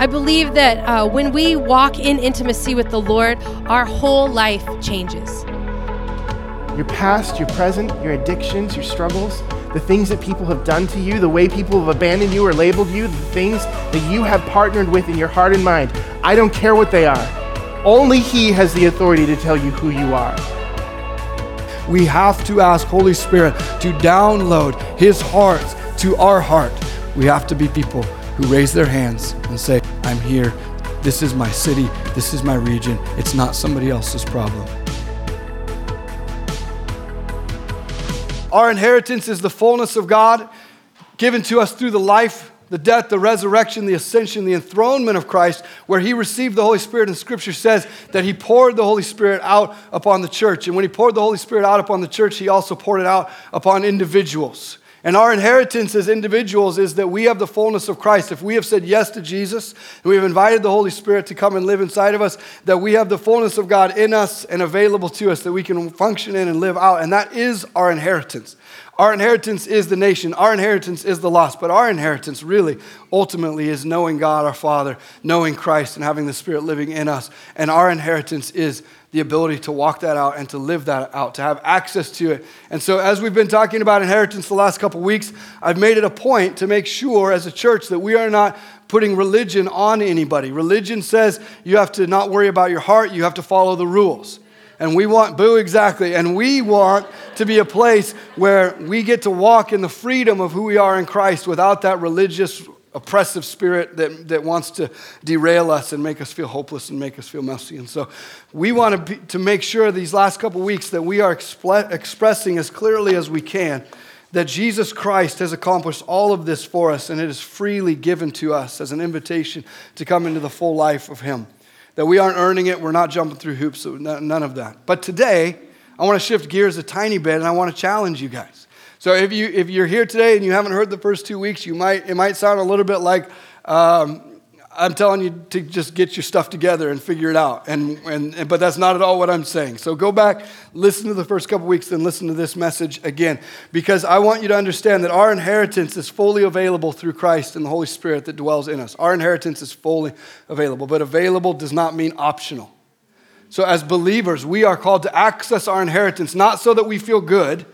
I believe that uh, when we walk in intimacy with the Lord, our whole life changes. Your past, your present, your addictions, your struggles, the things that people have done to you, the way people have abandoned you or labeled you, the things that you have partnered with in your heart and mind. I don't care what they are. Only He has the authority to tell you who you are. We have to ask Holy Spirit to download His heart to our heart. We have to be people who raise their hands and say, I'm here. This is my city. This is my region. It's not somebody else's problem. Our inheritance is the fullness of God given to us through the life, the death, the resurrection, the ascension, the enthronement of Christ, where he received the Holy Spirit. And scripture says that he poured the Holy Spirit out upon the church. And when he poured the Holy Spirit out upon the church, he also poured it out upon individuals. And our inheritance as individuals is that we have the fullness of Christ. If we have said yes to Jesus and we have invited the Holy Spirit to come and live inside of us, that we have the fullness of God in us and available to us that we can function in and live out. And that is our inheritance. Our inheritance is the nation. Our inheritance is the lost. But our inheritance really, ultimately, is knowing God our Father, knowing Christ, and having the Spirit living in us. And our inheritance is the ability to walk that out and to live that out, to have access to it. And so, as we've been talking about inheritance the last couple weeks, I've made it a point to make sure as a church that we are not putting religion on anybody. Religion says you have to not worry about your heart, you have to follow the rules. And we want, boo, exactly. And we want to be a place where we get to walk in the freedom of who we are in Christ without that religious oppressive spirit that, that wants to derail us and make us feel hopeless and make us feel messy. And so we want to, be, to make sure these last couple weeks that we are expressing as clearly as we can that Jesus Christ has accomplished all of this for us and it is freely given to us as an invitation to come into the full life of Him. That we aren't earning it, we're not jumping through hoops, none of that. But today, I want to shift gears a tiny bit and I want to challenge you guys. So if, you, if you're here today and you haven't heard the first two weeks, you might, it might sound a little bit like um, I'm telling you to just get your stuff together and figure it out. And, and, but that's not at all what I'm saying. So go back, listen to the first couple weeks, then listen to this message again. Because I want you to understand that our inheritance is fully available through Christ and the Holy Spirit that dwells in us. Our inheritance is fully available. But available does not mean optional. So as believers, we are called to access our inheritance, not so that we feel good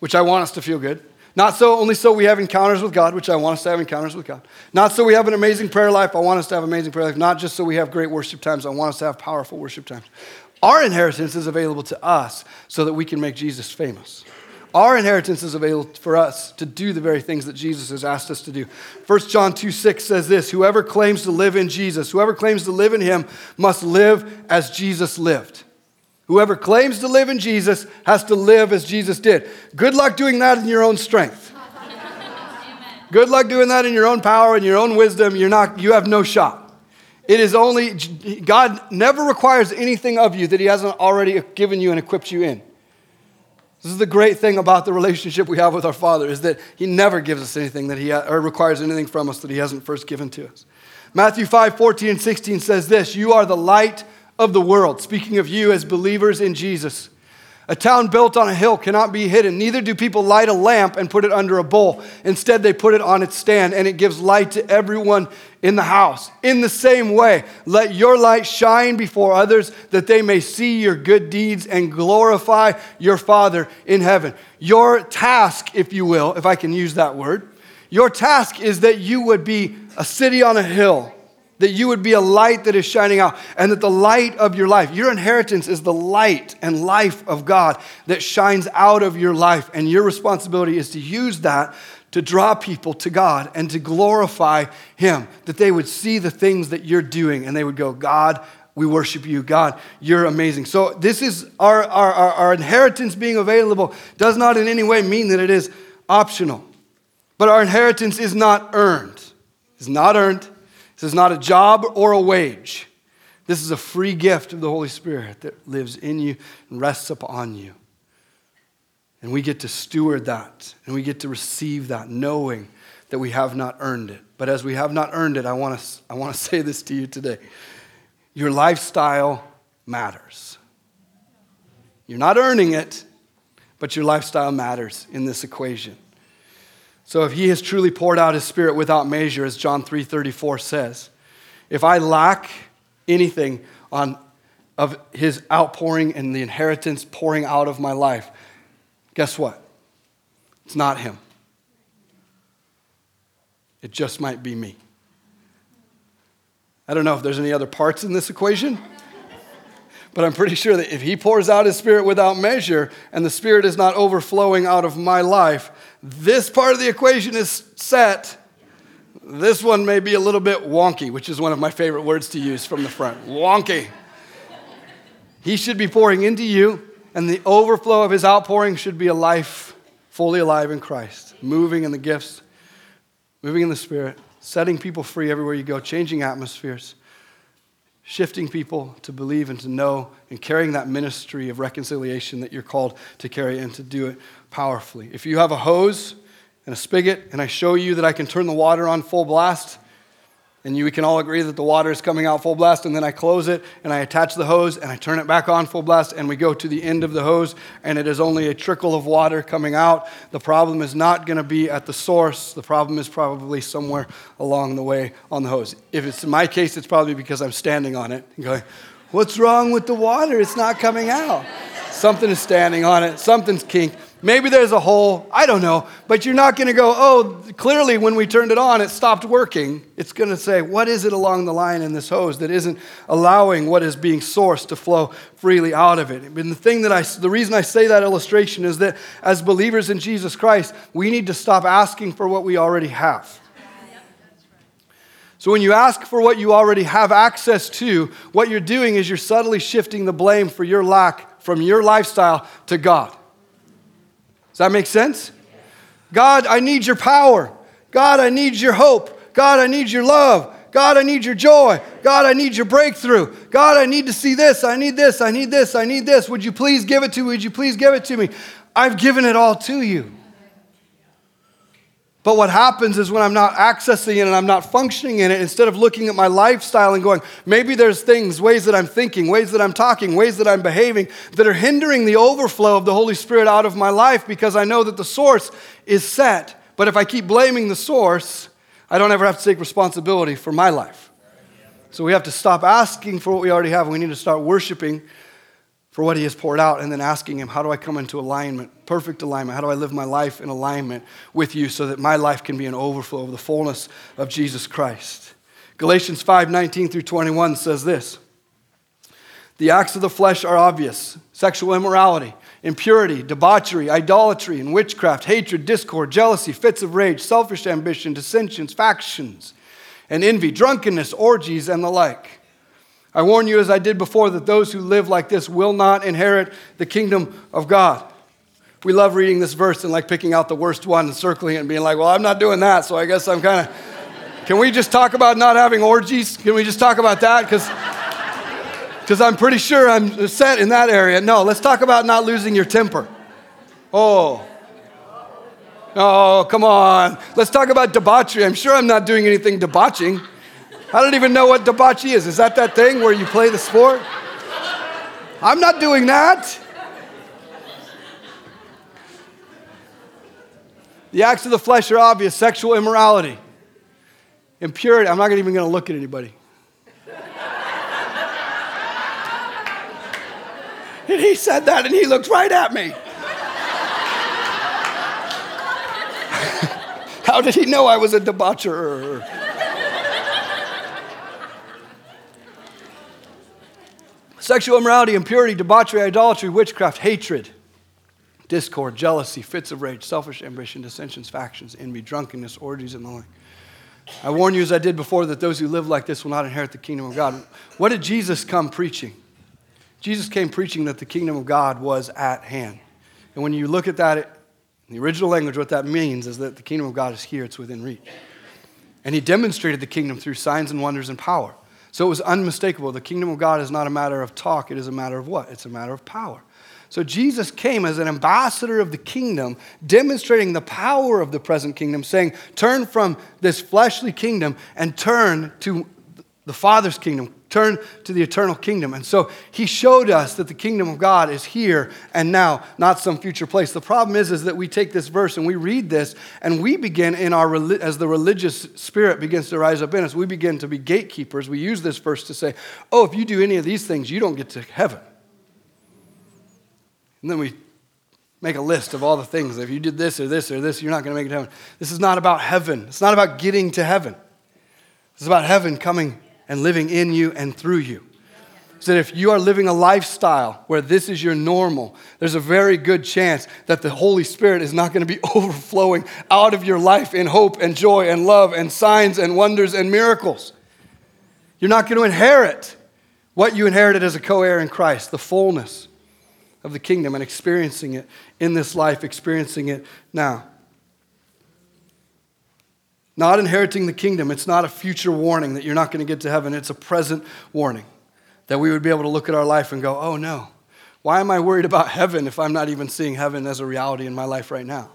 which I want us to feel good. Not so only so we have encounters with God, which I want us to have encounters with God. Not so we have an amazing prayer life. I want us to have amazing prayer life. Not just so we have great worship times. I want us to have powerful worship times. Our inheritance is available to us so that we can make Jesus famous. Our inheritance is available for us to do the very things that Jesus has asked us to do. 1 John 2 6 says this Whoever claims to live in Jesus, whoever claims to live in him, must live as Jesus lived. Whoever claims to live in Jesus has to live as Jesus did. Good luck doing that in your own strength. Good luck doing that in your own power and your own wisdom. You're not, you have no shot. It is only, God never requires anything of you that He hasn't already given you and equipped you in. This is the great thing about the relationship we have with our Father is that He never gives us anything that He or requires anything from us that He hasn't first given to us. Matthew 5, 14 and 16 says this You are the light of the world. Speaking of you as believers in Jesus. A town built on a hill cannot be hidden. Neither do people light a lamp and put it under a bowl. Instead, they put it on its stand, and it gives light to everyone in the house. In the same way, let your light shine before others that they may see your good deeds and glorify your Father in heaven. Your task, if you will, if I can use that word, your task is that you would be a city on a hill that you would be a light that is shining out, and that the light of your life, your inheritance is the light and life of God that shines out of your life. And your responsibility is to use that to draw people to God and to glorify Him, that they would see the things that you're doing and they would go, God, we worship you. God, you're amazing. So, this is our, our, our, inheritance being available, does not in any way mean that it is optional. But our inheritance is not earned. It's not earned. This is not a job or a wage. This is a free gift of the Holy Spirit that lives in you and rests upon you. And we get to steward that and we get to receive that knowing that we have not earned it. But as we have not earned it, I want to, I want to say this to you today. Your lifestyle matters. You're not earning it, but your lifestyle matters in this equation. So if he has truly poured out his spirit without measure, as John 3:34 says, if I lack anything on of his outpouring and the inheritance pouring out of my life, guess what? It's not him. It just might be me. I don't know if there's any other parts in this equation, but I'm pretty sure that if he pours out his spirit without measure and the spirit is not overflowing out of my life, this part of the equation is set. This one may be a little bit wonky, which is one of my favorite words to use from the front. Wonky. He should be pouring into you, and the overflow of his outpouring should be a life fully alive in Christ, moving in the gifts, moving in the Spirit, setting people free everywhere you go, changing atmospheres, shifting people to believe and to know, and carrying that ministry of reconciliation that you're called to carry and to do it powerfully. If you have a hose and a spigot, and I show you that I can turn the water on full blast, and you, we can all agree that the water is coming out full blast, and then I close it and I attach the hose and I turn it back on full blast, and we go to the end of the hose, and it is only a trickle of water coming out. The problem is not going to be at the source, the problem is probably somewhere along the way on the hose. If it's in my case, it's probably because I'm standing on it and going, What's wrong with the water? It's not coming out. Something is standing on it, something's kinked. Maybe there's a hole, I don't know, but you're not going to go, oh, clearly when we turned it on, it stopped working. It's going to say, what is it along the line in this hose that isn't allowing what is being sourced to flow freely out of it? And the thing that I, the reason I say that illustration is that as believers in Jesus Christ, we need to stop asking for what we already have. So when you ask for what you already have access to, what you're doing is you're subtly shifting the blame for your lack from your lifestyle to God that make sense? God, I need your power. God, I need your hope. God, I need your love. God, I need your joy. God, I need your breakthrough. God, I need to see this. I need this. I need this. I need this. Would you please give it to me? Would you please give it to me? I've given it all to you. But what happens is when I'm not accessing it and I'm not functioning in it, instead of looking at my lifestyle and going, maybe there's things, ways that I'm thinking, ways that I'm talking, ways that I'm behaving that are hindering the overflow of the Holy Spirit out of my life because I know that the source is set. But if I keep blaming the source, I don't ever have to take responsibility for my life. So we have to stop asking for what we already have. We need to start worshiping for what he has poured out and then asking him, How do I come into alignment, perfect alignment? How do I live my life in alignment with you so that my life can be an overflow of the fullness of Jesus Christ? Galatians 5 19 through 21 says this The acts of the flesh are obvious sexual immorality, impurity, debauchery, idolatry, and witchcraft, hatred, discord, jealousy, fits of rage, selfish ambition, dissensions, factions, and envy, drunkenness, orgies, and the like I warn you, as I did before, that those who live like this will not inherit the kingdom of God. We love reading this verse and like picking out the worst one and circling it and being like, well, I'm not doing that, so I guess I'm kind of. Can we just talk about not having orgies? Can we just talk about that? Because because I'm pretty sure I'm set in that area. No, let's talk about not losing your temper. Oh. Oh, come on. Let's talk about debauchery. I'm sure I'm not doing anything debauching. I don't even know what debauchery is. Is that that thing where you play the sport? I'm not doing that. The acts of the flesh are obvious sexual immorality, impurity. I'm not even going to look at anybody. and he said that, and he looked right at me. How did he know I was a debaucher? Sexual immorality, impurity, debauchery, idolatry, witchcraft, hatred, discord, jealousy, fits of rage, selfish ambition, dissensions, factions, envy, drunkenness, orgies, and the like. I warn you, as I did before, that those who live like this will not inherit the kingdom of God. What did Jesus come preaching? Jesus came preaching that the kingdom of God was at hand. And when you look at that, in the original language, what that means is that the kingdom of God is here, it's within reach. And he demonstrated the kingdom through signs and wonders and power. So it was unmistakable. The kingdom of God is not a matter of talk, it is a matter of what? It's a matter of power. So Jesus came as an ambassador of the kingdom, demonstrating the power of the present kingdom, saying, Turn from this fleshly kingdom and turn to the Father's kingdom. Turn to the eternal kingdom. And so he showed us that the kingdom of God is here and now, not some future place. The problem is, is that we take this verse and we read this and we begin in our, as the religious spirit begins to rise up in us, we begin to be gatekeepers. We use this verse to say, oh, if you do any of these things, you don't get to heaven. And then we make a list of all the things. If you did this or this or this, you're not going to make it to heaven. This is not about heaven. It's not about getting to heaven. It's about heaven coming and living in you and through you. So that if you are living a lifestyle where this is your normal, there's a very good chance that the Holy Spirit is not going to be overflowing out of your life in hope and joy and love and signs and wonders and miracles. You're not going to inherit what you inherited as a co heir in Christ, the fullness of the kingdom, and experiencing it in this life, experiencing it now. Not inheriting the kingdom, it's not a future warning that you're not going to get to heaven. It's a present warning that we would be able to look at our life and go, oh no, why am I worried about heaven if I'm not even seeing heaven as a reality in my life right now?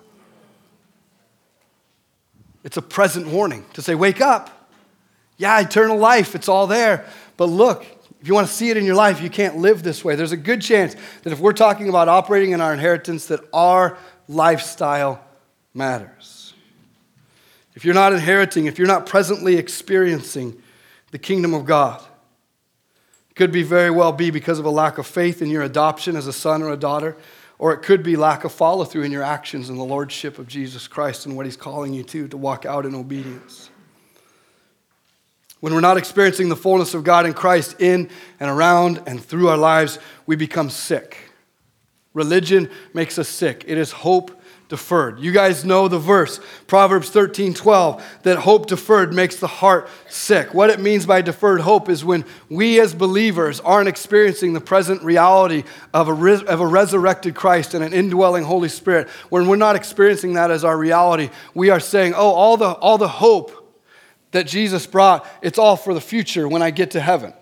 It's a present warning to say, wake up. Yeah, eternal life, it's all there. But look, if you want to see it in your life, you can't live this way. There's a good chance that if we're talking about operating in our inheritance, that our lifestyle matters if you're not inheriting, if you're not presently experiencing the kingdom of God, it could be very well be because of a lack of faith in your adoption as a son or a daughter, or it could be lack of follow through in your actions in the lordship of Jesus Christ and what he's calling you to, to walk out in obedience. When we're not experiencing the fullness of God in Christ in and around and through our lives, we become sick. Religion makes us sick. It is hope deferred. You guys know the verse, Proverbs 13 12, that hope deferred makes the heart sick. What it means by deferred hope is when we as believers aren't experiencing the present reality of a, res- of a resurrected Christ and an indwelling Holy Spirit, when we're not experiencing that as our reality, we are saying, oh, all the, all the hope that Jesus brought, it's all for the future when I get to heaven.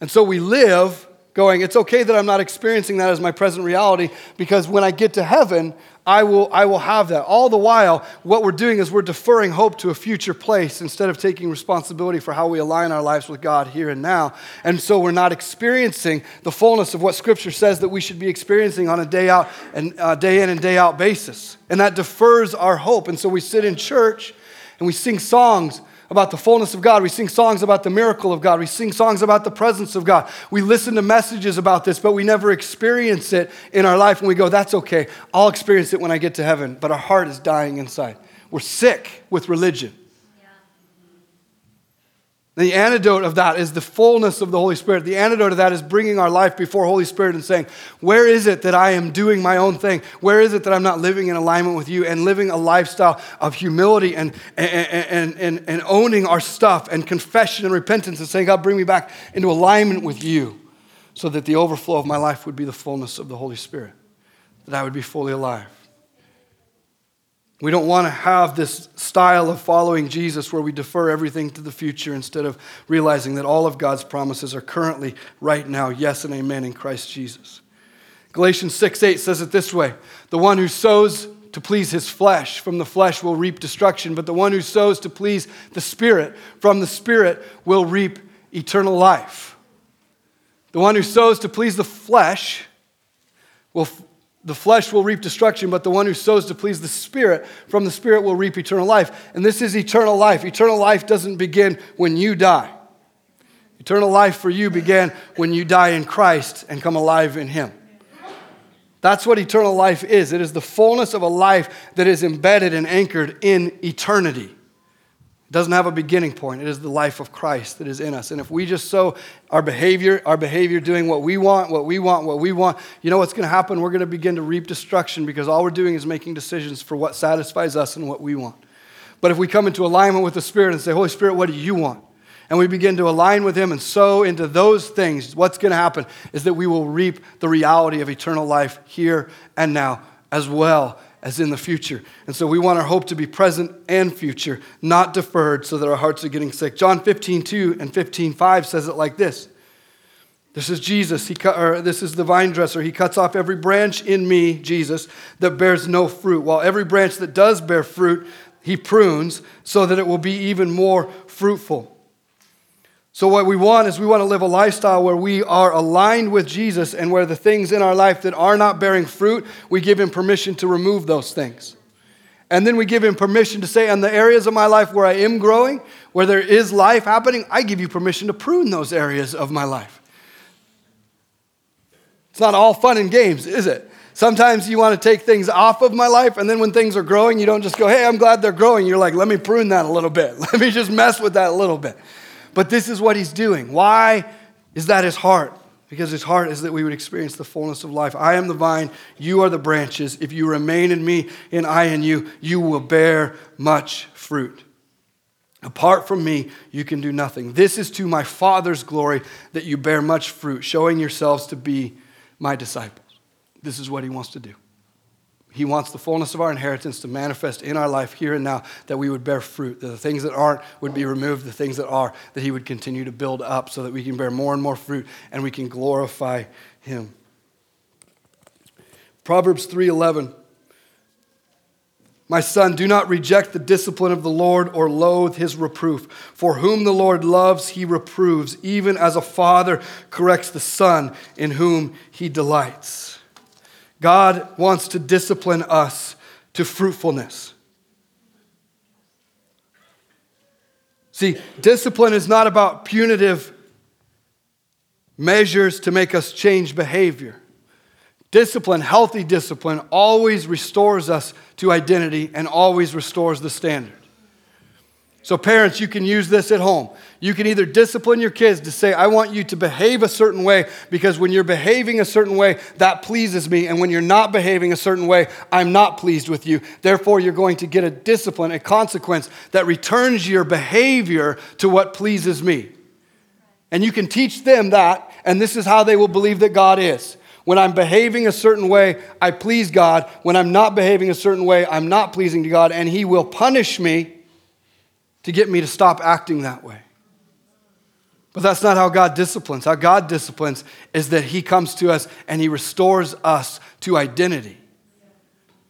And so we live going, it's okay that I'm not experiencing that as my present reality because when I get to heaven, I will, I will have that. All the while, what we're doing is we're deferring hope to a future place instead of taking responsibility for how we align our lives with God here and now. And so we're not experiencing the fullness of what Scripture says that we should be experiencing on a day out and uh, day in and day out basis. And that defers our hope. And so we sit in church and we sing songs about the fullness of God. We sing songs about the miracle of God. We sing songs about the presence of God. We listen to messages about this, but we never experience it in our life. And we go, that's okay. I'll experience it when I get to heaven. But our heart is dying inside. We're sick with religion. The antidote of that is the fullness of the Holy Spirit. The antidote of that is bringing our life before Holy Spirit and saying, Where is it that I am doing my own thing? Where is it that I'm not living in alignment with you and living a lifestyle of humility and, and, and, and, owning our stuff and confession and repentance and saying, God, bring me back into alignment with you so that the overflow of my life would be the fullness of the Holy Spirit, that I would be fully alive. We don't want to have this style of following Jesus where we defer everything to the future instead of realizing that all of God's promises are currently, right now, yes and amen in Christ Jesus. Galatians 6 8 says it this way The one who sows to please his flesh from the flesh will reap destruction, but the one who sows to please the Spirit from the Spirit will reap eternal life. The one who sows to please the flesh will the flesh will reap destruction, but the one who sows to please the Spirit from the Spirit will reap eternal life. And this is eternal life. Eternal life doesn't begin when you die. Eternal life for you began when you die in Christ and come alive in Him. That's what eternal life is. It is the fullness of a life that is embedded and anchored in eternity. It doesn't have a beginning point. It is the life of Christ that is in us. And if we just sow our behavior, our behavior doing what we want, what we want, what we want, you know what's going to happen? We're going to begin to reap destruction because all we're doing is making decisions for what satisfies us and what we want. But if we come into alignment with the Spirit and say, Holy Spirit, what do you want? And we begin to align with Him and sow into those things, what's going to happen is that we will reap the reality of eternal life here and now as well as in the future. And so we want our hope to be present and future, not deferred, so that our hearts are getting sick. John 15, 2 and 15, 5 says it like this. This is Jesus. He cut, or this is the vine dresser. He cuts off every branch in me, Jesus, that bears no fruit, while every branch that does bear fruit, he prunes so that it will be even more fruitful. So, what we want is we want to live a lifestyle where we are aligned with Jesus and where the things in our life that are not bearing fruit, we give Him permission to remove those things. And then we give Him permission to say, in the areas of my life where I am growing, where there is life happening, I give you permission to prune those areas of my life. It's not all fun and games, is it? Sometimes you want to take things off of my life, and then when things are growing, you don't just go, hey, I'm glad they're growing. You're like, let me prune that a little bit. Let me just mess with that a little bit. But this is what he's doing. Why is that his heart? Because his heart is that we would experience the fullness of life. I am the vine, you are the branches. If you remain in me and I in you, you will bear much fruit. Apart from me, you can do nothing. This is to my Father's glory that you bear much fruit, showing yourselves to be my disciples. This is what he wants to do. He wants the fullness of our inheritance to manifest in our life here and now, that we would bear fruit, that the things that aren't would be removed, the things that are, that He would continue to build up so that we can bear more and more fruit and we can glorify Him. Proverbs 3:11 My son, do not reject the discipline of the Lord or loathe his reproof. For whom the Lord loves, he reproves, even as a father corrects the son in whom he delights. God wants to discipline us to fruitfulness. See, discipline is not about punitive measures to make us change behavior. Discipline, healthy discipline, always restores us to identity and always restores the standard. So, parents, you can use this at home. You can either discipline your kids to say, I want you to behave a certain way because when you're behaving a certain way, that pleases me. And when you're not behaving a certain way, I'm not pleased with you. Therefore, you're going to get a discipline, a consequence that returns your behavior to what pleases me. And you can teach them that, and this is how they will believe that God is. When I'm behaving a certain way, I please God. When I'm not behaving a certain way, I'm not pleasing to God, and He will punish me to get me to stop acting that way. But that's not how God disciplines. How God disciplines is that He comes to us and He restores us to identity.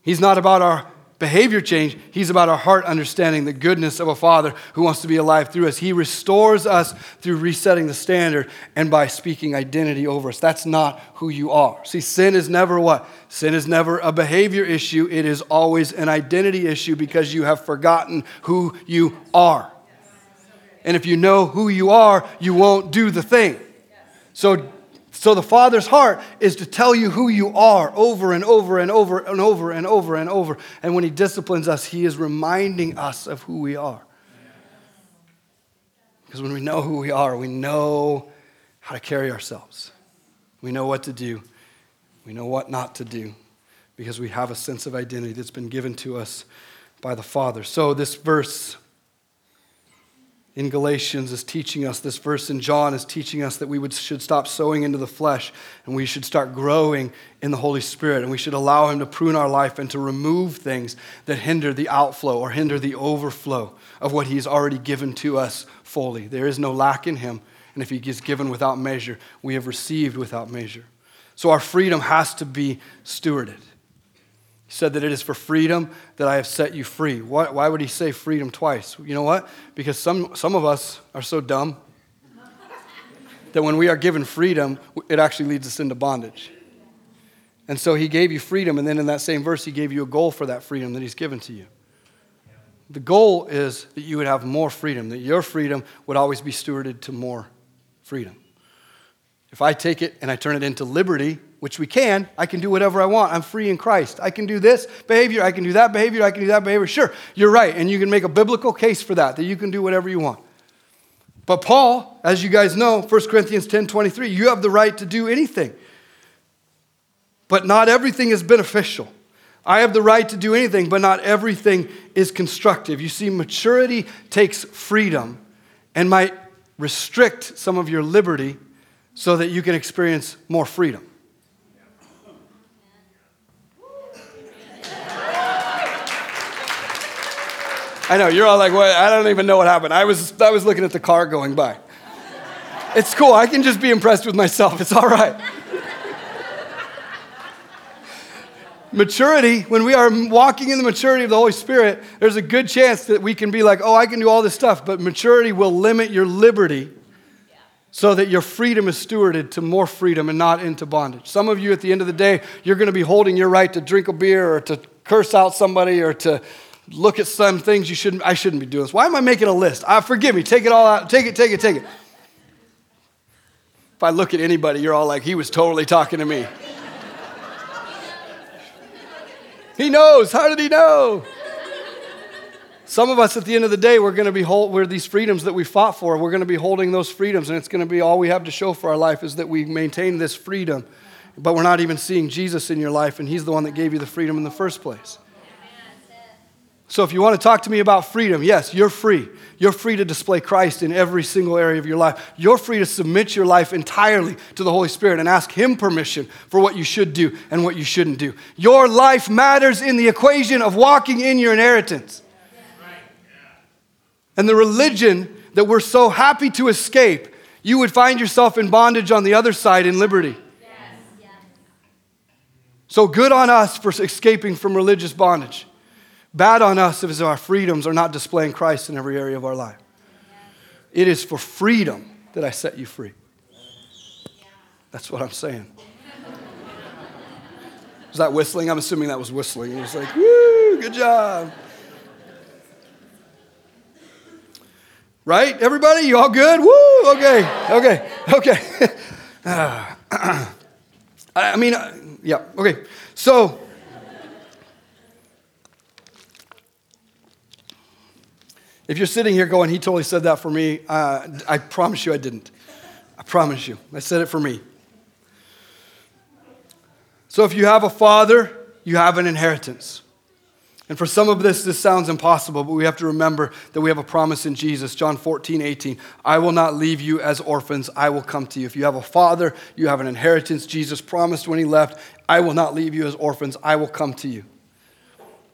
He's not about our behavior change, He's about our heart understanding the goodness of a Father who wants to be alive through us. He restores us through resetting the standard and by speaking identity over us. That's not who you are. See, sin is never what? Sin is never a behavior issue, it is always an identity issue because you have forgotten who you are. And if you know who you are, you won't do the thing. So, so the Father's heart is to tell you who you are over and over and over and over and over and over. And when He disciplines us, He is reminding us of who we are. Because when we know who we are, we know how to carry ourselves. We know what to do. We know what not to do because we have a sense of identity that's been given to us by the Father. So, this verse in Galatians is teaching us, this verse in John is teaching us that we would, should stop sowing into the flesh and we should start growing in the Holy Spirit and we should allow Him to prune our life and to remove things that hinder the outflow or hinder the overflow of what He's already given to us fully. There is no lack in Him, and if He is given without measure, we have received without measure. So our freedom has to be stewarded. Said that it is for freedom that I have set you free. Why, why, would he say freedom twice? You know what? Because some, some of us are so dumb that when we are given freedom, it actually leads us into bondage. And so he gave you freedom, and then in that same verse, he gave you a goal for that freedom that he's given to you. The goal is that you would have more freedom, that your freedom would always be stewarded to more freedom. If I take it and I turn it into liberty, which we can, I can do whatever I want. I'm free in Christ. I can do this behavior, I can do that behavior, I can do that behavior. Sure, you're right. And you can make a biblical case for that, that you can do whatever you want. But Paul, as you guys know, 1 Corinthians 10 23, you have the right to do anything. But not everything is beneficial. I have the right to do anything, but not everything is constructive. You see, maturity takes freedom and might restrict some of your liberty so that you can experience more freedom. I know, you're all like, what? I don't even know what happened. I was, I was looking at the car going by. It's cool. I can just be impressed with myself. It's all right. maturity, when we are walking in the maturity of the Holy Spirit, there's a good chance that we can be like, oh, I can do all this stuff, but maturity will limit your liberty so that your freedom is stewarded to more freedom and not into bondage. Some of you, at the end of the day, you're going to be holding your right to drink a beer or to curse out somebody or to look at some things you shouldn't. I shouldn't be doing this. Why am I making a list? Ah, forgive me. Take it all out. Take it. Take it. Take it. If I look at anybody, you're all like, he was totally talking to me. he knows. How did he know? Some of us at the end of the day, we're going to be hold, we're these freedoms that we fought for. We're going to be holding those freedoms, and it's going to be all we have to show for our life is that we maintain this freedom. But we're not even seeing Jesus in your life, and He's the one that gave you the freedom in the first place. So if you want to talk to me about freedom, yes, you're free. You're free to display Christ in every single area of your life. You're free to submit your life entirely to the Holy Spirit and ask Him permission for what you should do and what you shouldn't do. Your life matters in the equation of walking in your inheritance. And the religion that we're so happy to escape, you would find yourself in bondage on the other side in liberty. So good on us for escaping from religious bondage. Bad on us if our freedoms are not displaying Christ in every area of our life. It is for freedom that I set you free. That's what I'm saying. Was that whistling? I'm assuming that was whistling. It was like, woo, good job. Right? Everybody, you all good? Woo! Okay, okay, okay. I mean, uh, yeah, okay. So, if you're sitting here going, he totally said that for me, uh, I promise you I didn't. I promise you. I said it for me. So, if you have a father, you have an inheritance. And for some of this, this sounds impossible, but we have to remember that we have a promise in Jesus. John 14, 18. I will not leave you as orphans, I will come to you. If you have a father, you have an inheritance. Jesus promised when he left, I will not leave you as orphans, I will come to you.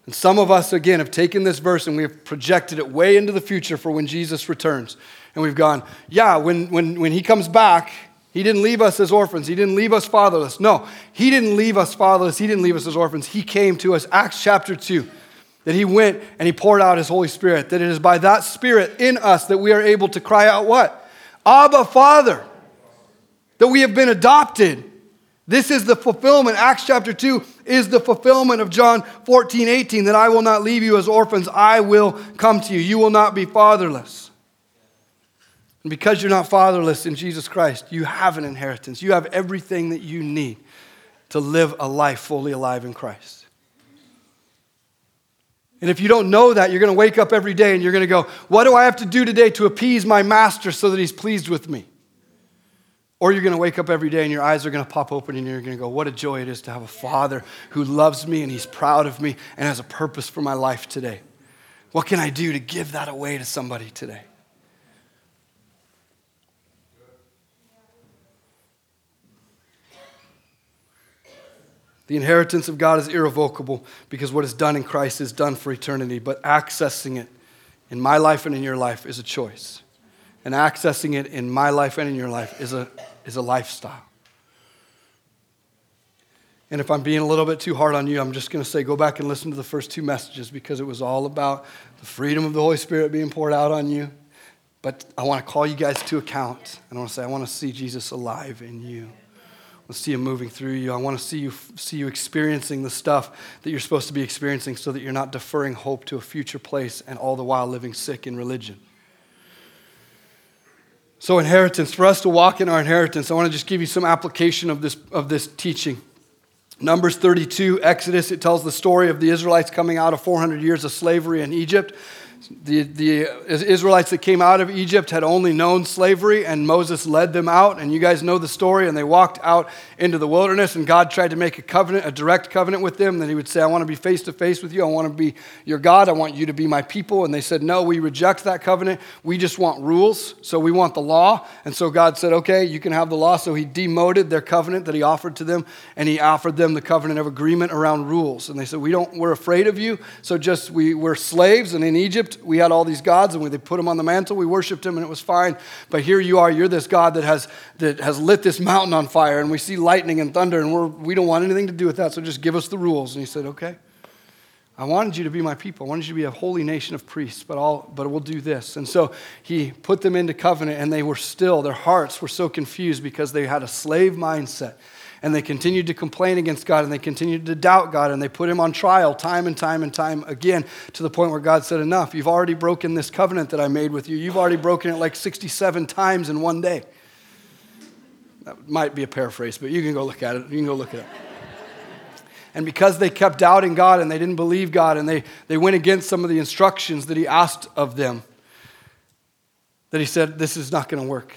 And some of us, again, have taken this verse and we have projected it way into the future for when Jesus returns. And we've gone, yeah, when, when, when he comes back, he didn't leave us as orphans. He didn't leave us fatherless. No, he didn't leave us fatherless. He didn't leave us as orphans. He came to us. Acts chapter 2 that he went and he poured out his Holy Spirit, that it is by that Spirit in us that we are able to cry out what? Abba, Father, that we have been adopted. This is the fulfillment. Acts chapter 2 is the fulfillment of John 14, 18, that I will not leave you as orphans, I will come to you. You will not be fatherless. And because you're not fatherless in Jesus Christ, you have an inheritance. You have everything that you need to live a life fully alive in Christ. And if you don't know that, you're going to wake up every day and you're going to go, What do I have to do today to appease my master so that he's pleased with me? Or you're going to wake up every day and your eyes are going to pop open and you're going to go, What a joy it is to have a father who loves me and he's proud of me and has a purpose for my life today. What can I do to give that away to somebody today? The inheritance of God is irrevocable because what is done in Christ is done for eternity, but accessing it in my life and in your life is a choice. And accessing it in my life and in your life is a, is a lifestyle. And if I'm being a little bit too hard on you, I'm just going to say go back and listen to the first two messages because it was all about the freedom of the Holy Spirit being poured out on you. But I want to call you guys to account. And I want to say, I want to see Jesus alive in you. I want to see him moving through you. I want to see you, see you experiencing the stuff that you're supposed to be experiencing so that you're not deferring hope to a future place and all the while living sick in religion. So, inheritance, for us to walk in our inheritance, I want to just give you some application of this, of this teaching. Numbers 32, Exodus, it tells the story of the Israelites coming out of 400 years of slavery in Egypt. The, the Israelites that came out of Egypt had only known slavery, and Moses led them out. And you guys know the story. And they walked out into the wilderness, and God tried to make a covenant, a direct covenant with them. That He would say, I want to be face to face with you. I want to be your God. I want you to be my people. And they said, No, we reject that covenant. We just want rules. So we want the law. And so God said, Okay, you can have the law. So He demoted their covenant that He offered to them, and He offered them the covenant of agreement around rules. And they said, We don't, we're afraid of you. So just, we, we're slaves. And in Egypt, we had all these gods and we, they put them on the mantle. We worshiped them and it was fine. But here you are, you're this God that has, that has lit this mountain on fire and we see lightning and thunder and we're, we don't want anything to do with that. So just give us the rules. And he said, okay. I wanted you to be my people. I wanted you to be a holy nation of priests, but, I'll, but we'll do this. And so he put them into covenant, and they were still, their hearts were so confused because they had a slave mindset. And they continued to complain against God, and they continued to doubt God, and they put him on trial time and time and time again to the point where God said, Enough. You've already broken this covenant that I made with you. You've already broken it like 67 times in one day. That might be a paraphrase, but you can go look at it. You can go look at it. And because they kept doubting God and they didn't believe God and they, they went against some of the instructions that He asked of them, that He said, This is not going to work.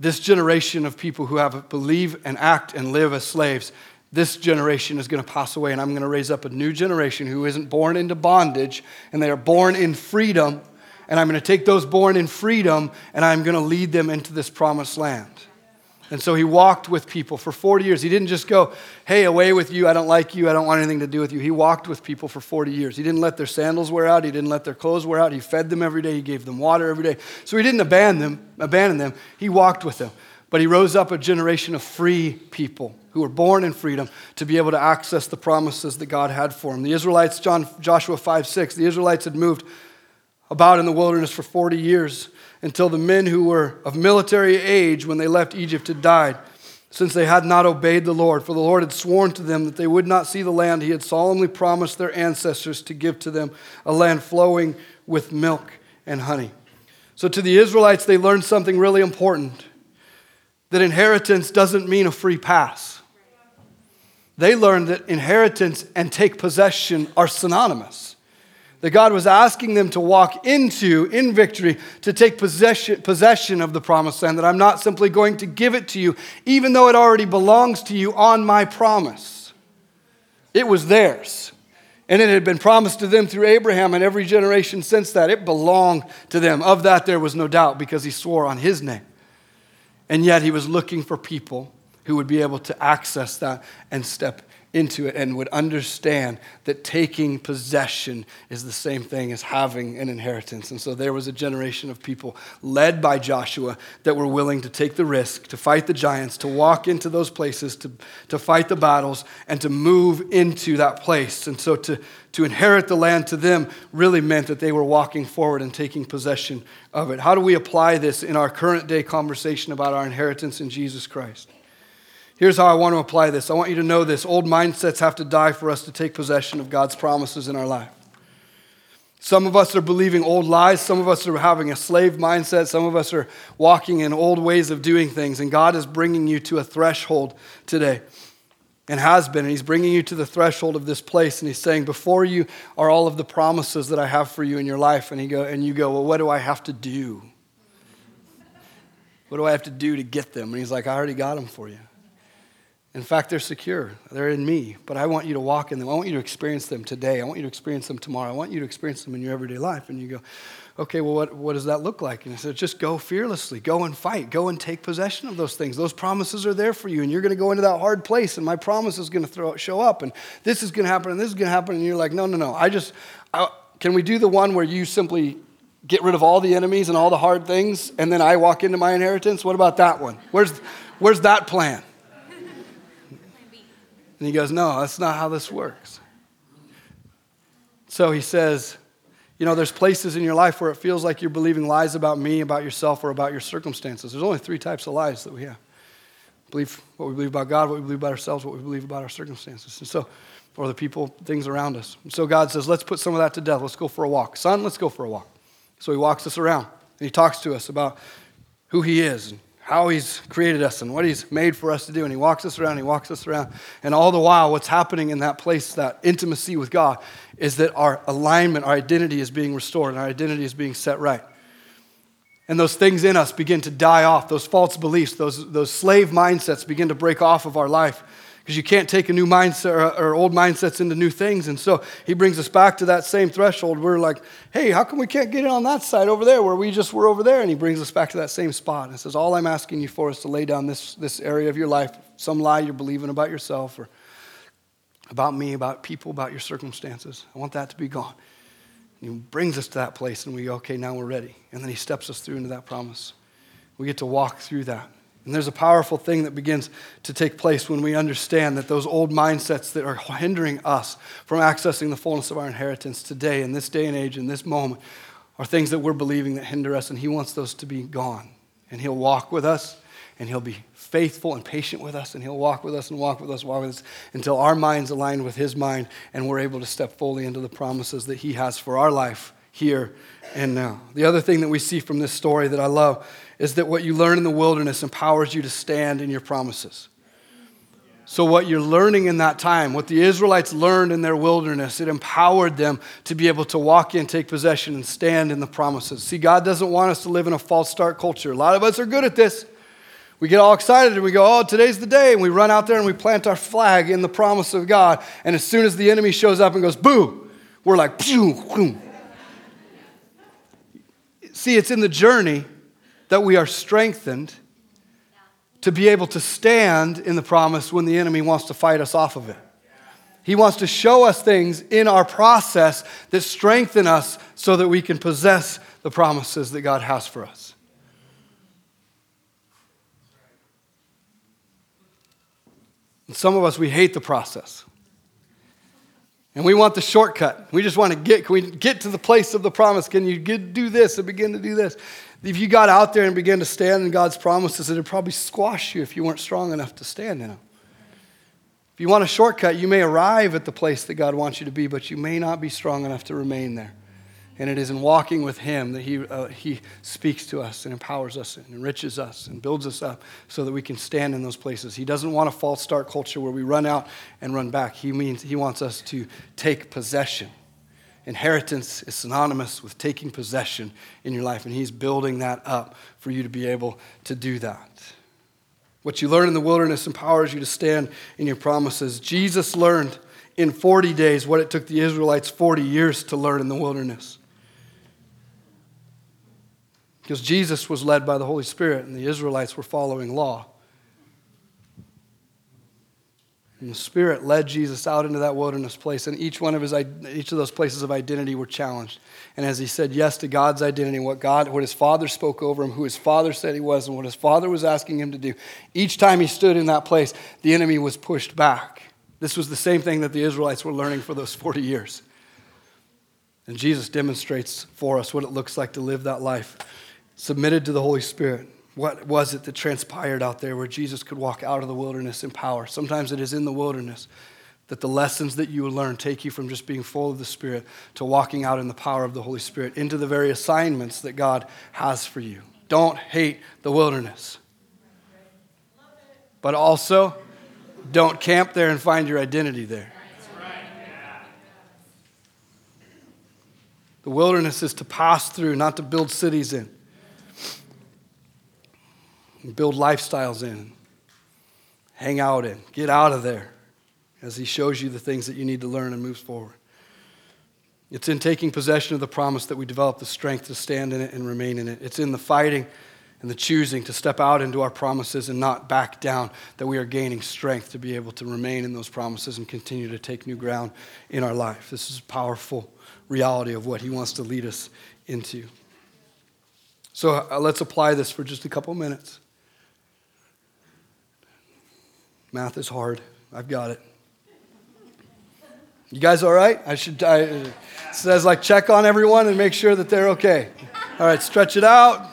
This generation of people who have believe and act and live as slaves, this generation is going to pass away, and I'm going to raise up a new generation who isn't born into bondage and they are born in freedom. And I'm going to take those born in freedom and I'm going to lead them into this promised land. And so he walked with people for 40 years. He didn't just go, hey, away with you. I don't like you. I don't want anything to do with you. He walked with people for 40 years. He didn't let their sandals wear out. He didn't let their clothes wear out. He fed them every day. He gave them water every day. So he didn't abandon them. Abandon them. He walked with them. But he rose up a generation of free people who were born in freedom to be able to access the promises that God had for them. The Israelites, John, Joshua 5 6, the Israelites had moved about in the wilderness for 40 years until the men who were of military age when they left Egypt had died, since they had not obeyed the Lord. For the Lord had sworn to them that they would not see the land he had solemnly promised their ancestors to give to them, a land flowing with milk and honey. So, to the Israelites, they learned something really important that inheritance doesn't mean a free pass. They learned that inheritance and take possession are synonymous that God was asking them to walk into in victory, to take possession, possession of the promised land, that I'm not simply going to give it to you, even though it already belongs to you on my promise. It was theirs. And it had been promised to them through Abraham and every generation since that. It belonged to them. Of that, there was no doubt because he swore on his name. And yet, he was looking for people who would be able to access that and step into it and would understand that taking possession is the same thing as having an inheritance. And so there was a generation of people led by Joshua that were willing to take the risk, to fight the giants, to walk into those places, to, to fight the battles, and to move into that place. And so to, to inherit the land to them really meant that they were walking forward and taking possession of it. How do we apply this in our current day conversation about our inheritance in Jesus Christ? Here's how I want to apply this. I want you to know this. Old mindsets have to die for us to take possession of God's promises in our life. Some of us are believing old lies. Some of us are having a slave mindset. Some of us are walking in old ways of doing things. And God is bringing you to a threshold today and has been. And He's bringing you to the threshold of this place. And He's saying, Before you are all of the promises that I have for you in your life. And, he go, and you go, Well, what do I have to do? What do I have to do to get them? And He's like, I already got them for you. In fact, they're secure. They're in me. But I want you to walk in them. I want you to experience them today. I want you to experience them tomorrow. I want you to experience them in your everyday life. And you go, okay, well, what, what does that look like? And he said, just go fearlessly. Go and fight. Go and take possession of those things. Those promises are there for you. And you're going to go into that hard place. And my promise is going to throw, show up. And this is going to happen. And this is going to happen. And you're like, no, no, no. I just, I, can we do the one where you simply get rid of all the enemies and all the hard things? And then I walk into my inheritance? What about that one? Where's, where's that plan? And he goes, No, that's not how this works. So he says, You know, there's places in your life where it feels like you're believing lies about me, about yourself, or about your circumstances. There's only three types of lies that we have believe what we believe about God, what we believe about ourselves, what we believe about our circumstances. And so, or the people, things around us. And so God says, let's put some of that to death. Let's go for a walk. Son, let's go for a walk. So he walks us around and he talks to us about who he is and how he's created us and what he's made for us to do. And he walks us around, he walks us around. And all the while, what's happening in that place, that intimacy with God, is that our alignment, our identity is being restored, and our identity is being set right. And those things in us begin to die off, those false beliefs, those, those slave mindsets begin to break off of our life because you can't take a new mindset or, or, old mindsets into new things. And so he brings us back to that same threshold. We're like, hey, how come we can't get in on that side over there where we just were over there? And he brings us back to that same spot and says, all I'm asking you for is to lay down this, this area of your life, some lie you're believing about yourself or about me, about people, about your circumstances. I want that to be gone. And he brings us to that place and we go, okay, now we're ready. And then he steps us through into that promise. We get to walk through that. And there's a powerful thing that begins to take place when we understand that those old mindsets that are hindering us from accessing the fullness of our inheritance today, in this day and age, in this moment, are things that we're believing that hinder us, and He wants those to be gone. And He'll walk with us, and He'll be faithful and patient with us, and He'll walk with us and walk with us, walk with us until our minds align with His mind, and we're able to step fully into the promises that He has for our life here and now. The other thing that we see from this story that I love is that what you learn in the wilderness empowers you to stand in your promises. So, what you're learning in that time, what the Israelites learned in their wilderness, it empowered them to be able to walk in, take possession, and stand in the promises. See, God doesn't want us to live in a false start culture. A lot of us are good at this. We get all excited and we go, oh, today's the day. And we run out there and we plant our flag in the promise of God. And as soon as the enemy shows up and goes, boo, we're like, pew, pew. See, it's in the journey that we are strengthened to be able to stand in the promise when the enemy wants to fight us off of it. He wants to show us things in our process that strengthen us so that we can possess the promises that God has for us. And some of us, we hate the process. And we want the shortcut. We just want to get, can we get to the place of the promise? Can you get, do this and begin to do this? If you got out there and began to stand in God's promises, it would probably squash you if you weren't strong enough to stand in them. If you want a shortcut, you may arrive at the place that God wants you to be, but you may not be strong enough to remain there. And it is in walking with Him that He, uh, he speaks to us and empowers us and enriches us and builds us up so that we can stand in those places. He doesn't want a false start culture where we run out and run back. He means He wants us to take possession. Inheritance is synonymous with taking possession in your life, and He's building that up for you to be able to do that. What you learn in the wilderness empowers you to stand in your promises. Jesus learned in 40 days what it took the Israelites 40 years to learn in the wilderness. Because Jesus was led by the Holy Spirit and the Israelites were following law. And the Spirit led Jesus out into that wilderness place, and each one of his each of those places of identity were challenged. And as he said yes to God's identity, what God, what his Father spoke over him, who his Father said he was, and what his Father was asking him to do, each time he stood in that place, the enemy was pushed back. This was the same thing that the Israelites were learning for those 40 years. And Jesus demonstrates for us what it looks like to live that life submitted to the Holy Spirit. What was it that transpired out there where Jesus could walk out of the wilderness in power? Sometimes it is in the wilderness that the lessons that you learn take you from just being full of the Spirit to walking out in the power of the Holy Spirit into the very assignments that God has for you. Don't hate the wilderness. But also, don't camp there and find your identity there. The wilderness is to pass through, not to build cities in build lifestyles in, hang out in, get out of there as He shows you the things that you need to learn and moves forward. It's in taking possession of the promise that we develop the strength to stand in it and remain in it. It's in the fighting and the choosing to step out into our promises and not back down that we are gaining strength to be able to remain in those promises and continue to take new ground in our life. This is a powerful reality of what He wants to lead us into. So uh, let's apply this for just a couple minutes. Math is hard. I've got it. You guys all right? I should. I, it says like check on everyone and make sure that they're okay. All right, stretch it out.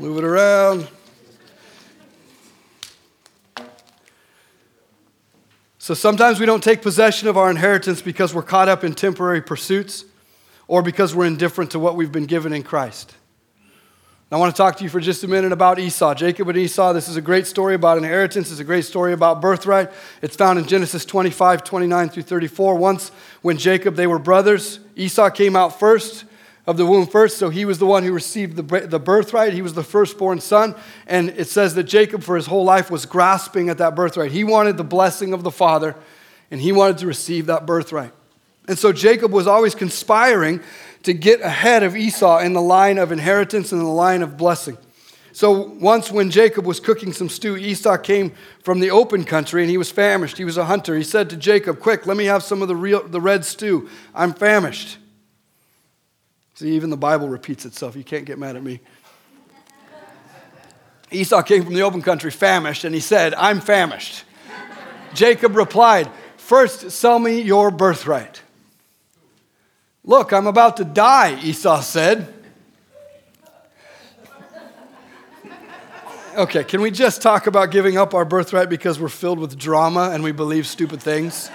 Move it around. So sometimes we don't take possession of our inheritance because we're caught up in temporary pursuits or because we're indifferent to what we've been given in Christ. I want to talk to you for just a minute about Esau. Jacob and Esau, this is a great story about inheritance. It's a great story about birthright. It's found in Genesis 25, 29 through 34. Once, when Jacob, they were brothers, Esau came out first of the womb first, so he was the one who received the, the birthright. He was the firstborn son. And it says that Jacob, for his whole life, was grasping at that birthright. He wanted the blessing of the father, and he wanted to receive that birthright. And so Jacob was always conspiring to get ahead of Esau in the line of inheritance and the line of blessing. So once when Jacob was cooking some stew, Esau came from the open country and he was famished. He was a hunter. He said to Jacob, Quick, let me have some of the, real, the red stew. I'm famished. See, even the Bible repeats itself. You can't get mad at me. Esau came from the open country famished, and he said, I'm famished. Jacob replied, First, sell me your birthright. Look, I'm about to die, Esau said. Okay, can we just talk about giving up our birthright because we're filled with drama and we believe stupid things?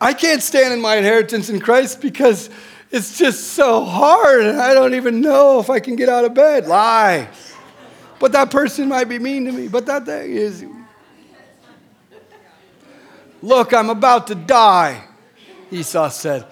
I can't stand in my inheritance in Christ because it's just so hard and I don't even know if I can get out of bed. Lie. But that person might be mean to me, but that thing is. Look, I'm about to die, Esau said.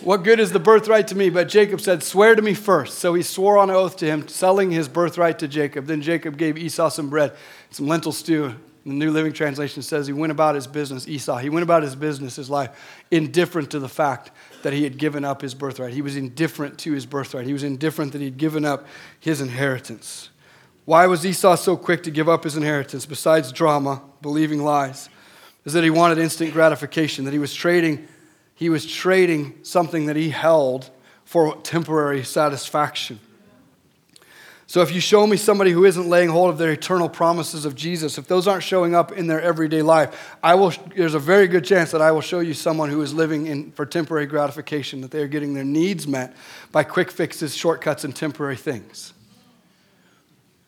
What good is the birthright to me? But Jacob said, Swear to me first. So he swore on oath to him, selling his birthright to Jacob. Then Jacob gave Esau some bread, some lentil stew, the New Living Translation says he went about his business, Esau, he went about his business, his life, indifferent to the fact that he had given up his birthright. He was indifferent to his birthright. He was indifferent that he'd given up his inheritance. Why was Esau so quick to give up his inheritance, besides drama, believing lies? Is that he wanted instant gratification, that he was trading, he was trading something that he held for temporary satisfaction. So if you show me somebody who isn't laying hold of their eternal promises of Jesus, if those aren't showing up in their everyday life, I will, there's a very good chance that I will show you someone who is living in, for temporary gratification, that they are getting their needs met by quick fixes, shortcuts, and temporary things.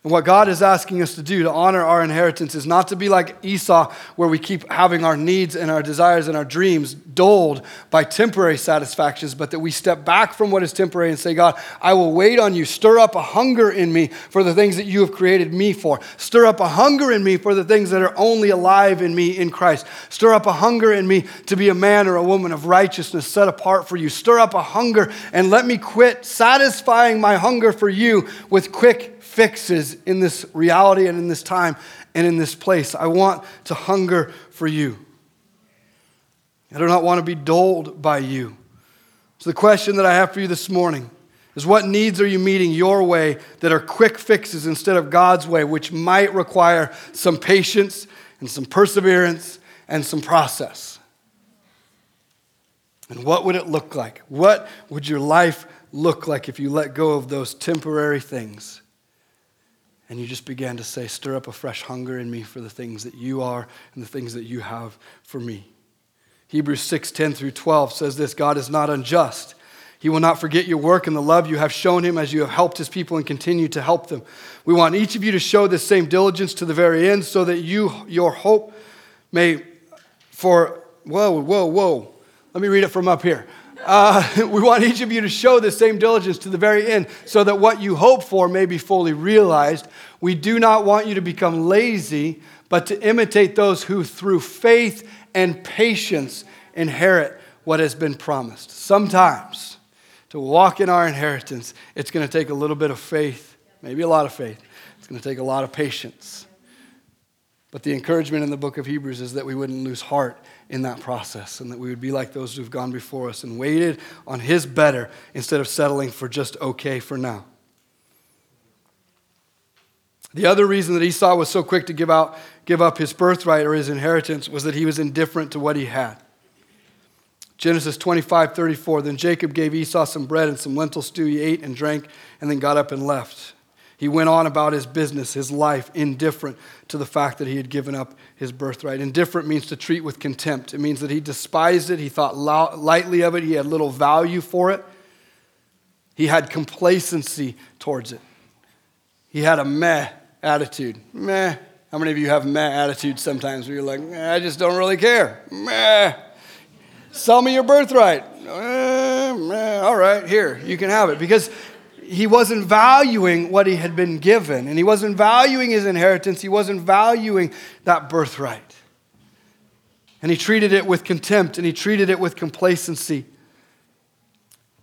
And what God is asking us to do to honor our inheritance is not to be like Esau, where we keep having our needs and our desires and our dreams dulled by temporary satisfactions, but that we step back from what is temporary and say, God, I will wait on you. Stir up a hunger in me for the things that you have created me for. Stir up a hunger in me for the things that are only alive in me in Christ. Stir up a hunger in me to be a man or a woman of righteousness set apart for you. Stir up a hunger and let me quit satisfying my hunger for you with quick fixes in this reality and in this time and in this place. I want to hunger for you. I do not want to be dulled by you. So, the question that I have for you this morning is what needs are you meeting your way that are quick fixes instead of God's way, which might require some patience and some perseverance and some process? And what would it look like? What would your life look like if you let go of those temporary things? And you just began to say, Stir up a fresh hunger in me for the things that you are and the things that you have for me. Hebrews 6 10 through 12 says this God is not unjust. He will not forget your work and the love you have shown him as you have helped his people and continue to help them. We want each of you to show this same diligence to the very end so that you, your hope may, for, whoa, whoa, whoa. Let me read it from up here. Uh, we want each of you to show the same diligence to the very end so that what you hope for may be fully realized. We do not want you to become lazy, but to imitate those who, through faith and patience, inherit what has been promised. Sometimes, to walk in our inheritance, it's going to take a little bit of faith, maybe a lot of faith. It's going to take a lot of patience. But the encouragement in the book of Hebrews is that we wouldn't lose heart in that process and that we would be like those who've gone before us and waited on His better instead of settling for just okay for now. The other reason that Esau was so quick to give, out, give up his birthright or his inheritance was that he was indifferent to what he had. Genesis 25, 34. Then Jacob gave Esau some bread and some lentil stew. He ate and drank and then got up and left. He went on about his business, his life, indifferent to the fact that he had given up his birthright. Indifferent means to treat with contempt. It means that he despised it, he thought lightly of it, he had little value for it. He had complacency towards it. He had a meh attitude. Meh. How many of you have meh attitudes sometimes where you're like, I just don't really care? Meh. Sell me your birthright. Eh, meh. All right, here, you can have it. Because he wasn't valuing what he had been given, and he wasn't valuing his inheritance, he wasn't valuing that birthright. And he treated it with contempt and he treated it with complacency.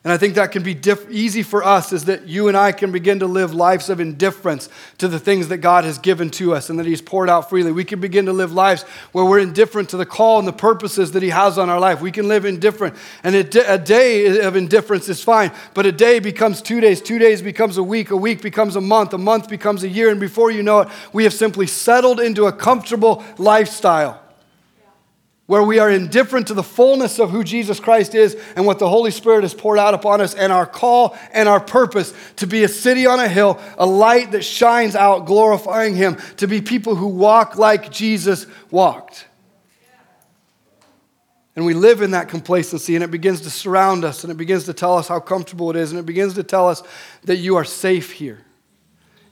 And I think that can be diff- easy for us is that you and I can begin to live lives of indifference to the things that God has given to us and that He's poured out freely. We can begin to live lives where we're indifferent to the call and the purposes that He has on our life. We can live indifferent. And a, day of indifference is fine, but a day becomes two days, two days becomes a week, a week becomes a month, a month becomes a year, and before you know it, we have simply settled into a comfortable lifestyle. Where we are indifferent to the fullness of who Jesus Christ is and what the Holy Spirit has poured out upon us, and our call and our purpose to be a city on a hill, a light that shines out, glorifying Him, to be people who walk like Jesus walked. And we live in that complacency, and it begins to surround us, and it begins to tell us how comfortable it is, and it begins to tell us that you are safe here,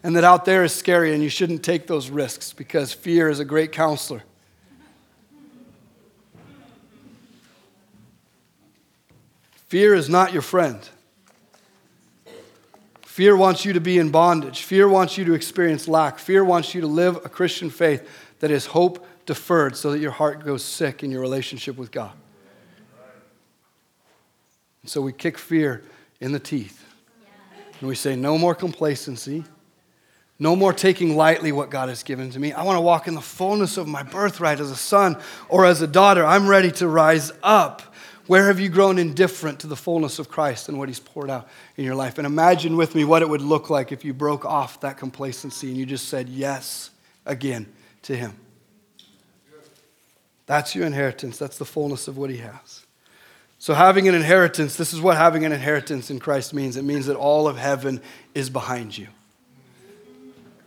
and that out there is scary, and you shouldn't take those risks because fear is a great counselor. Fear is not your friend. Fear wants you to be in bondage. Fear wants you to experience lack. Fear wants you to live a Christian faith that is hope deferred so that your heart goes sick in your relationship with God. And so we kick fear in the teeth. And we say, no more complacency. No more taking lightly what God has given to me. I want to walk in the fullness of my birthright as a son or as a daughter. I'm ready to rise up. Where have you grown indifferent to the fullness of Christ and what He's poured out in your life? And imagine with me what it would look like if you broke off that complacency and you just said yes again to Him. That's your inheritance. That's the fullness of what He has. So, having an inheritance, this is what having an inheritance in Christ means it means that all of heaven is behind you.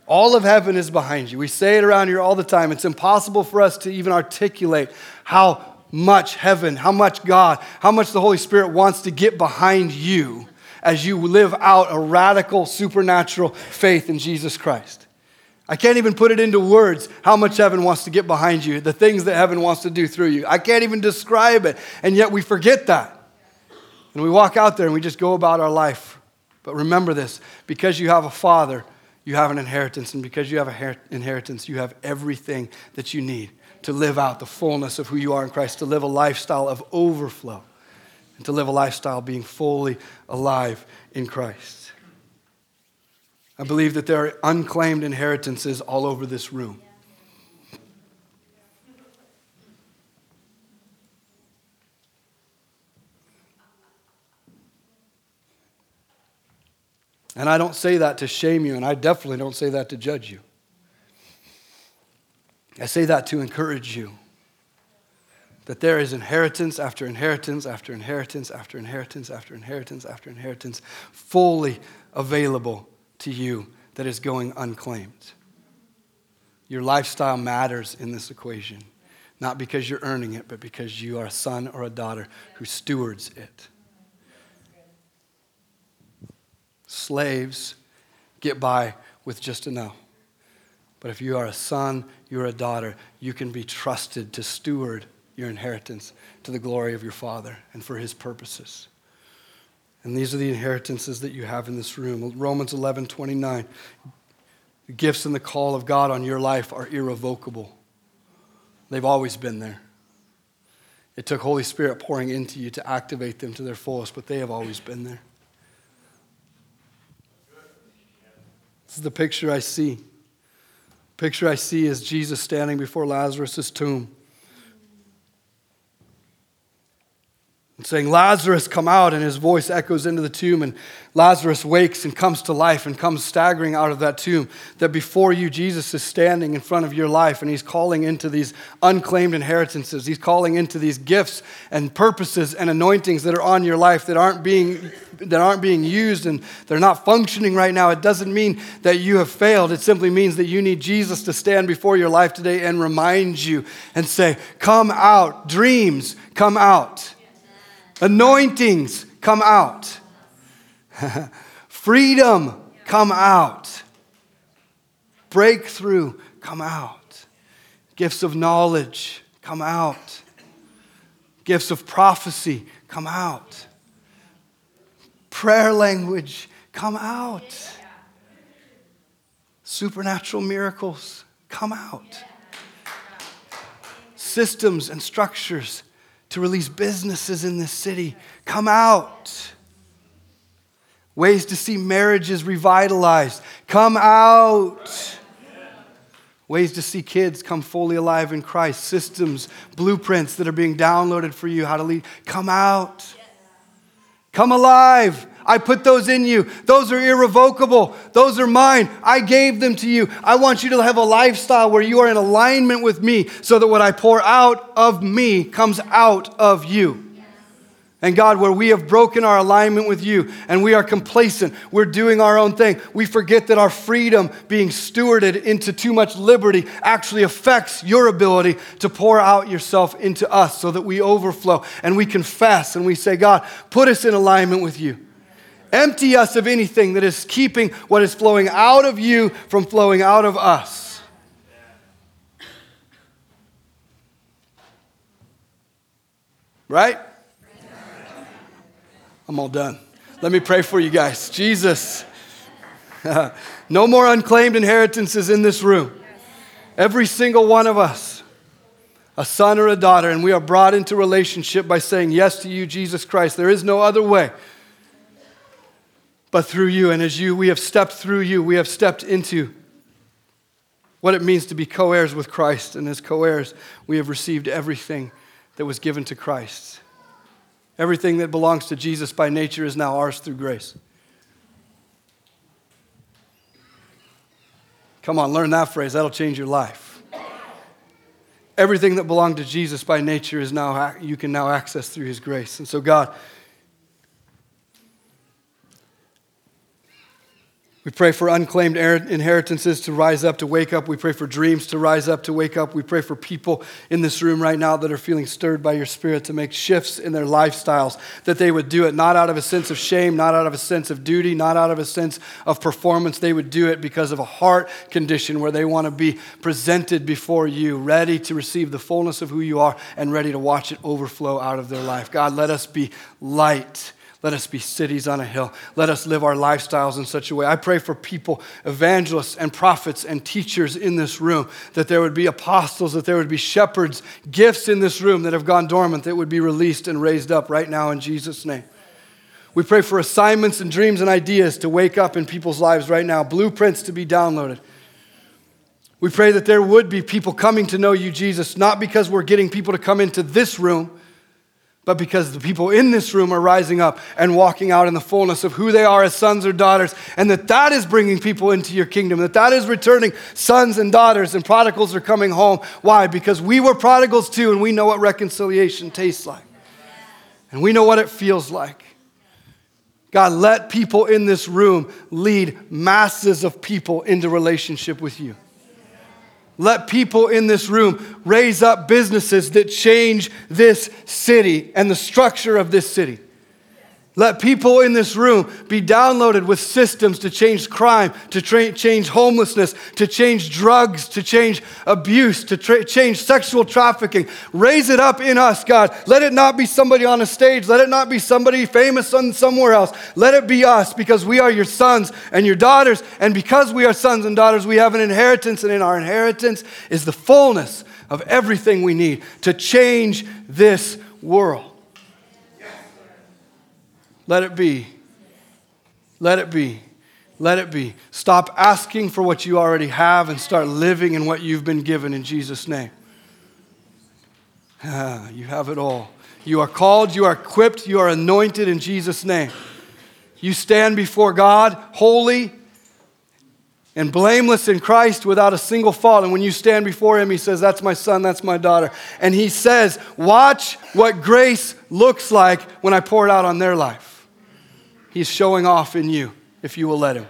All of heaven is behind you. We say it around here all the time. It's impossible for us to even articulate how much heaven, how much God, how much the Holy Spirit wants to get behind you as you live out a radical supernatural faith in Jesus Christ. I can't even put it into words how much heaven wants to get behind you, the things that heaven wants to do through you. I can't even describe it, and yet we forget that. And we walk out there and we just go about our life. But remember this because you have a father, you have an inheritance, and because you have an inheritance, you have everything that you need to live out the fullness of who you are in Christ, to live a lifestyle of overflow, and to live a lifestyle being fully alive in Christ. I believe that there are unclaimed inheritances all over this room. And I don't say that to shame you, and I definitely don't say that to judge you. I say that to encourage you that there is inheritance after inheritance after inheritance after inheritance after inheritance after inheritance fully available to you that is going unclaimed. Your lifestyle matters in this equation, not because you're earning it, but because you are a son or a daughter who stewards it. Slaves get by with just enough. But if you are a son, you're a daughter, you can be trusted to steward your inheritance to the glory of your Father and for His purposes. And these are the inheritances that you have in this room. Romans 11 29. The gifts and the call of God on your life are irrevocable, they've always been there. It took Holy Spirit pouring into you to activate them to their fullest, but they have always been there. This is the picture I see picture I see is Jesus standing before Lazarus' tomb. And saying, Lazarus, come out. And his voice echoes into the tomb, and Lazarus wakes and comes to life and comes staggering out of that tomb. That before you, Jesus is standing in front of your life, and he's calling into these unclaimed inheritances. He's calling into these gifts and purposes and anointings that are on your life that aren't being, that aren't being used and they're not functioning right now. It doesn't mean that you have failed, it simply means that you need Jesus to stand before your life today and remind you and say, Come out, dreams, come out. Anointings come out. Freedom come out. Breakthrough come out. Gifts of knowledge come out. Gifts of prophecy come out. Prayer language come out. Supernatural miracles come out. Systems and structures to release businesses in this city come out. Ways to see marriages revitalized come out. Ways to see kids come fully alive in Christ. Systems, blueprints that are being downloaded for you, how to lead, come out. Come alive. I put those in you. Those are irrevocable. Those are mine. I gave them to you. I want you to have a lifestyle where you are in alignment with me so that what I pour out of me comes out of you. And God, where we have broken our alignment with you and we are complacent, we're doing our own thing. We forget that our freedom being stewarded into too much liberty actually affects your ability to pour out yourself into us so that we overflow and we confess and we say, God, put us in alignment with you. Empty us of anything that is keeping what is flowing out of you from flowing out of us. Right? I'm all done. Let me pray for you guys. Jesus, no more unclaimed inheritances in this room. Every single one of us, a son or a daughter, and we are brought into relationship by saying yes to you, Jesus Christ. There is no other way but through you. And as you, we have stepped through you, we have stepped into what it means to be co heirs with Christ. And as co heirs, we have received everything that was given to Christ. Everything that belongs to Jesus by nature is now ours through grace. Come on, learn that phrase. That'll change your life. Everything that belonged to Jesus by nature is now you can now access through his grace. And so God, We pray for unclaimed inheritances to rise up, to wake up. We pray for dreams to rise up, to wake up. We pray for people in this room right now that are feeling stirred by your spirit to make shifts in their lifestyles, that they would do it not out of a sense of shame, not out of a sense of duty, not out of a sense of performance. They would do it because of a heart condition where they want to be presented before you, ready to receive the fullness of who you are and ready to watch it overflow out of their life. God, let us be light let us be cities on a hill. Let us live our lifestyles in such a way. I pray for people, evangelists and prophets and teachers in this room, that there would be apostles, that there would be shepherds, gifts in this room that have gone dormant that would be released and raised up right now in Jesus' name. We pray for assignments and dreams and ideas to wake up in people's lives right now, blueprints to be downloaded. We pray that there would be people coming to know you, Jesus, not because we're getting people to come into this room but because the people in this room are rising up and walking out in the fullness of who they are as sons or daughters, and that that is bringing people into your kingdom, that that is returning sons and daughters, and prodigals are coming home. Why? Because we were prodigals too, and we know what reconciliation tastes like, and we know what it feels like. God, let people in this room lead masses of people into relationship with you. Let people in this room raise up businesses that change this city and the structure of this city. Let people in this room be downloaded with systems to change crime, to tra- change homelessness, to change drugs, to change abuse, to tra- change sexual trafficking. Raise it up in us, God. Let it not be somebody on a stage. Let it not be somebody famous somewhere else. Let it be us because we are your sons and your daughters. And because we are sons and daughters, we have an inheritance, and in our inheritance is the fullness of everything we need to change this world. Let it be. Let it be. Let it be. Stop asking for what you already have and start living in what you've been given in Jesus' name. Ah, you have it all. You are called, you are equipped, you are anointed in Jesus' name. You stand before God holy and blameless in Christ without a single fault. And when you stand before Him, He says, That's my son, that's my daughter. And He says, Watch what grace looks like when I pour it out on their life. He's showing off in you if you will let Him.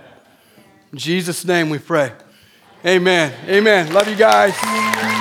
In Jesus' name we pray. Amen. Amen. Love you guys.